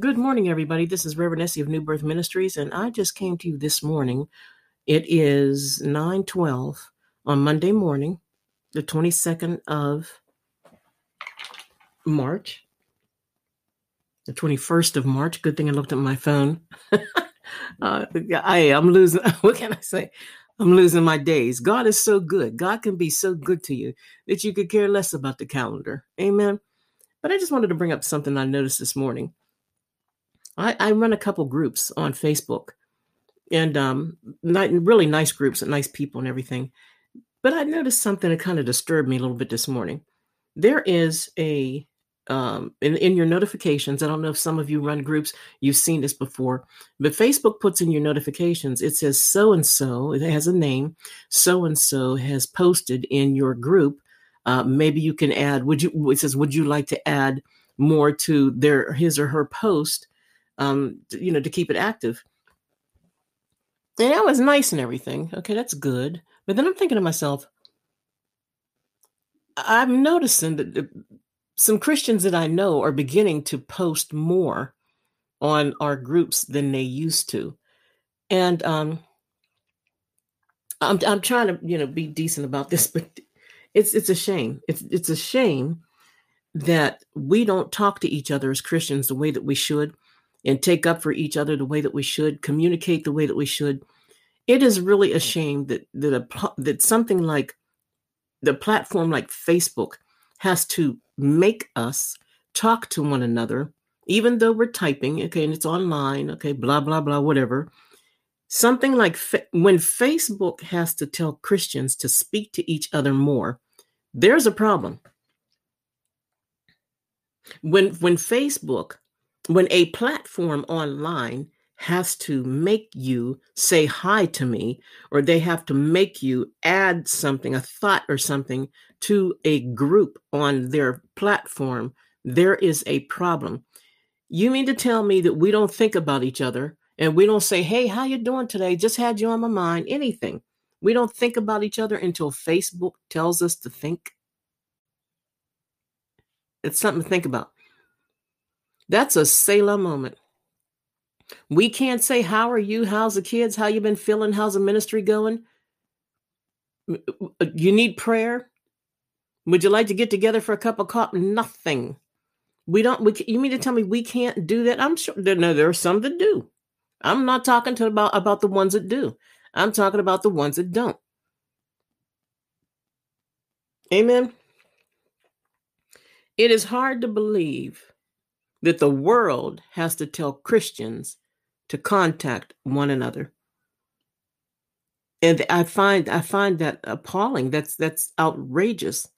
Good morning, everybody. This is Reverend Essie of New Birth Ministries, and I just came to you this morning. It is 9:12 on Monday morning, the 22nd of March, the 21st of March. Good thing I looked at my phone. uh, I am losing. What can I say? I'm losing my days. God is so good. God can be so good to you that you could care less about the calendar. Amen. But I just wanted to bring up something I noticed this morning. I, I run a couple groups on Facebook and um, not, really nice groups and nice people and everything. But I noticed something that kind of disturbed me a little bit this morning. There is a um, in, in your notifications, I don't know if some of you run groups, you've seen this before, but Facebook puts in your notifications, it says so and so, it has a name, so and so has posted in your group. Uh, maybe you can add, would you, it says, would you like to add more to their, his or her post, um, you know, to keep it active? And that was nice and everything. Okay, that's good. But then I'm thinking to myself, I'm noticing that some Christians that I know are beginning to post more on our groups than they used to. And um I'm I'm trying to, you know, be decent about this, but it's it's a shame. It's it's a shame that we don't talk to each other as Christians the way that we should and take up for each other the way that we should, communicate the way that we should. It is really a shame that that a, that something like the platform like Facebook has to make us talk to one another, even though we're typing, okay, and it's online, okay, blah, blah, blah, whatever. Something like fa- when Facebook has to tell Christians to speak to each other more, there's a problem. When when Facebook, when a platform online has to make you say hi to me, or they have to make you add something, a thought or something to a group on their platform, there is a problem. You mean to tell me that we don't think about each other and we don't say, "Hey, how you doing today? Just had you on my mind." Anything. We don't think about each other until Facebook tells us to think. It's something to think about. That's a Selah moment. We can't say, How are you? How's the kids? How you been feeling? How's the ministry going? Uh, you need prayer? Would you like to get together for a cup of coffee? Nothing. We don't. We, you mean to tell me we can't do that? I'm sure. No, there are some that do. I'm not talking to about about the ones that do. I'm talking about the ones that don't. Amen. It is hard to believe that the world has to tell Christians to contact one another. And I find I find that appalling. That's that's outrageous.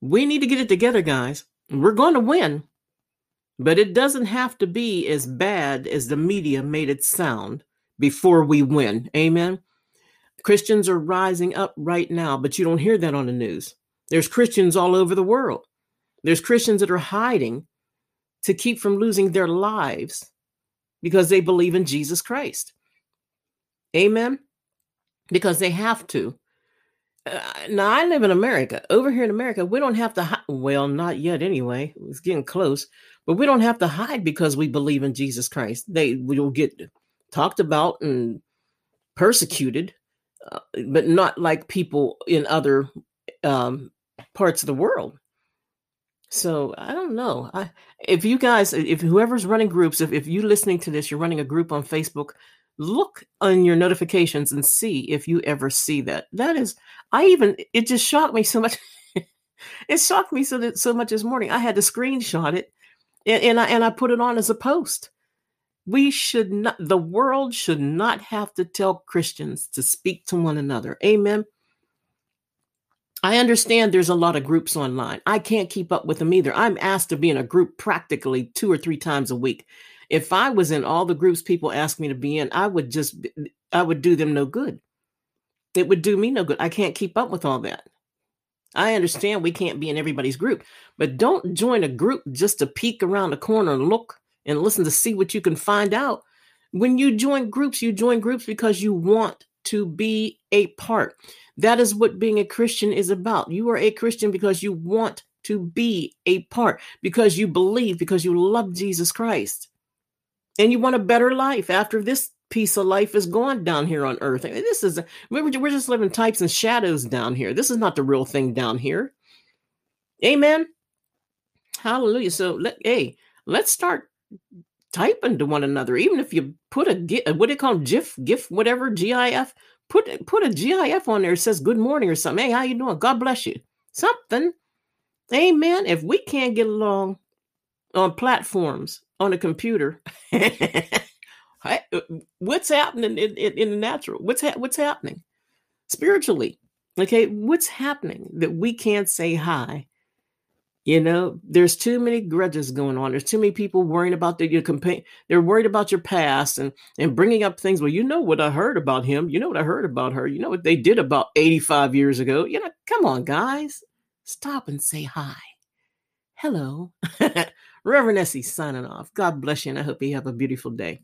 We need to get it together, guys. We're going to win. But it doesn't have to be as bad as the media made it sound before we win. Amen. Christians are rising up right now, but you don't hear that on the news. There's Christians all over the world. There's Christians that are hiding to keep from losing their lives because they believe in Jesus Christ. Amen. Because they have to. Uh, now I live in America. Over here in America, we don't have to. Hi- well, not yet. Anyway, it's getting close, but we don't have to hide because we believe in Jesus Christ. They will get talked about and persecuted, uh, but not like people in other um, parts of the world. So I don't know. I if you guys, if whoever's running groups, if, if you listening to this, you're running a group on Facebook, look on your notifications and see if you ever see that. That is, I even it just shocked me so much. it shocked me so that so much this morning. I had to screenshot it and, and I and I put it on as a post. We should not the world should not have to tell Christians to speak to one another. Amen. I understand there's a lot of groups online. I can't keep up with them either. I'm asked to be in a group practically two or three times a week. If I was in all the groups people ask me to be in, I would just I would do them no good. It would do me no good. I can't keep up with all that. I understand we can't be in everybody's group, but don't join a group just to peek around the corner and look and listen to see what you can find out. When you join groups, you join groups because you want to be a part. That is what being a Christian is about. You are a Christian because you want to be a part, because you believe, because you love Jesus Christ. and you want a better life after this piece of life is gone down here on earth. This is we're just living types and shadows down here. This is not the real thing down here. Amen. Hallelujah. So let hey, let's start typing to one another. Even if you put a what do you call them, GIF, GIF, whatever, GIF, put put a GIF on there. It says good morning or something. Hey, how you doing? God bless you. Something. Amen. If we can't get along on platforms on a computer, uh, what's happening in, in, in the natural? What's ha- what's happening spiritually? Okay, what's happening that we can't say hi you know, there's too many grudges going on. There's too many people worrying about the, your campaign. They're worried about your past and and bringing up things. Well, you know what I heard about him. You know what I heard about her. You know what they did about 85 years ago. You know, come on, guys, stop and say hi. Hello, Reverend Essie signing off. God bless you, and I hope you have a beautiful day.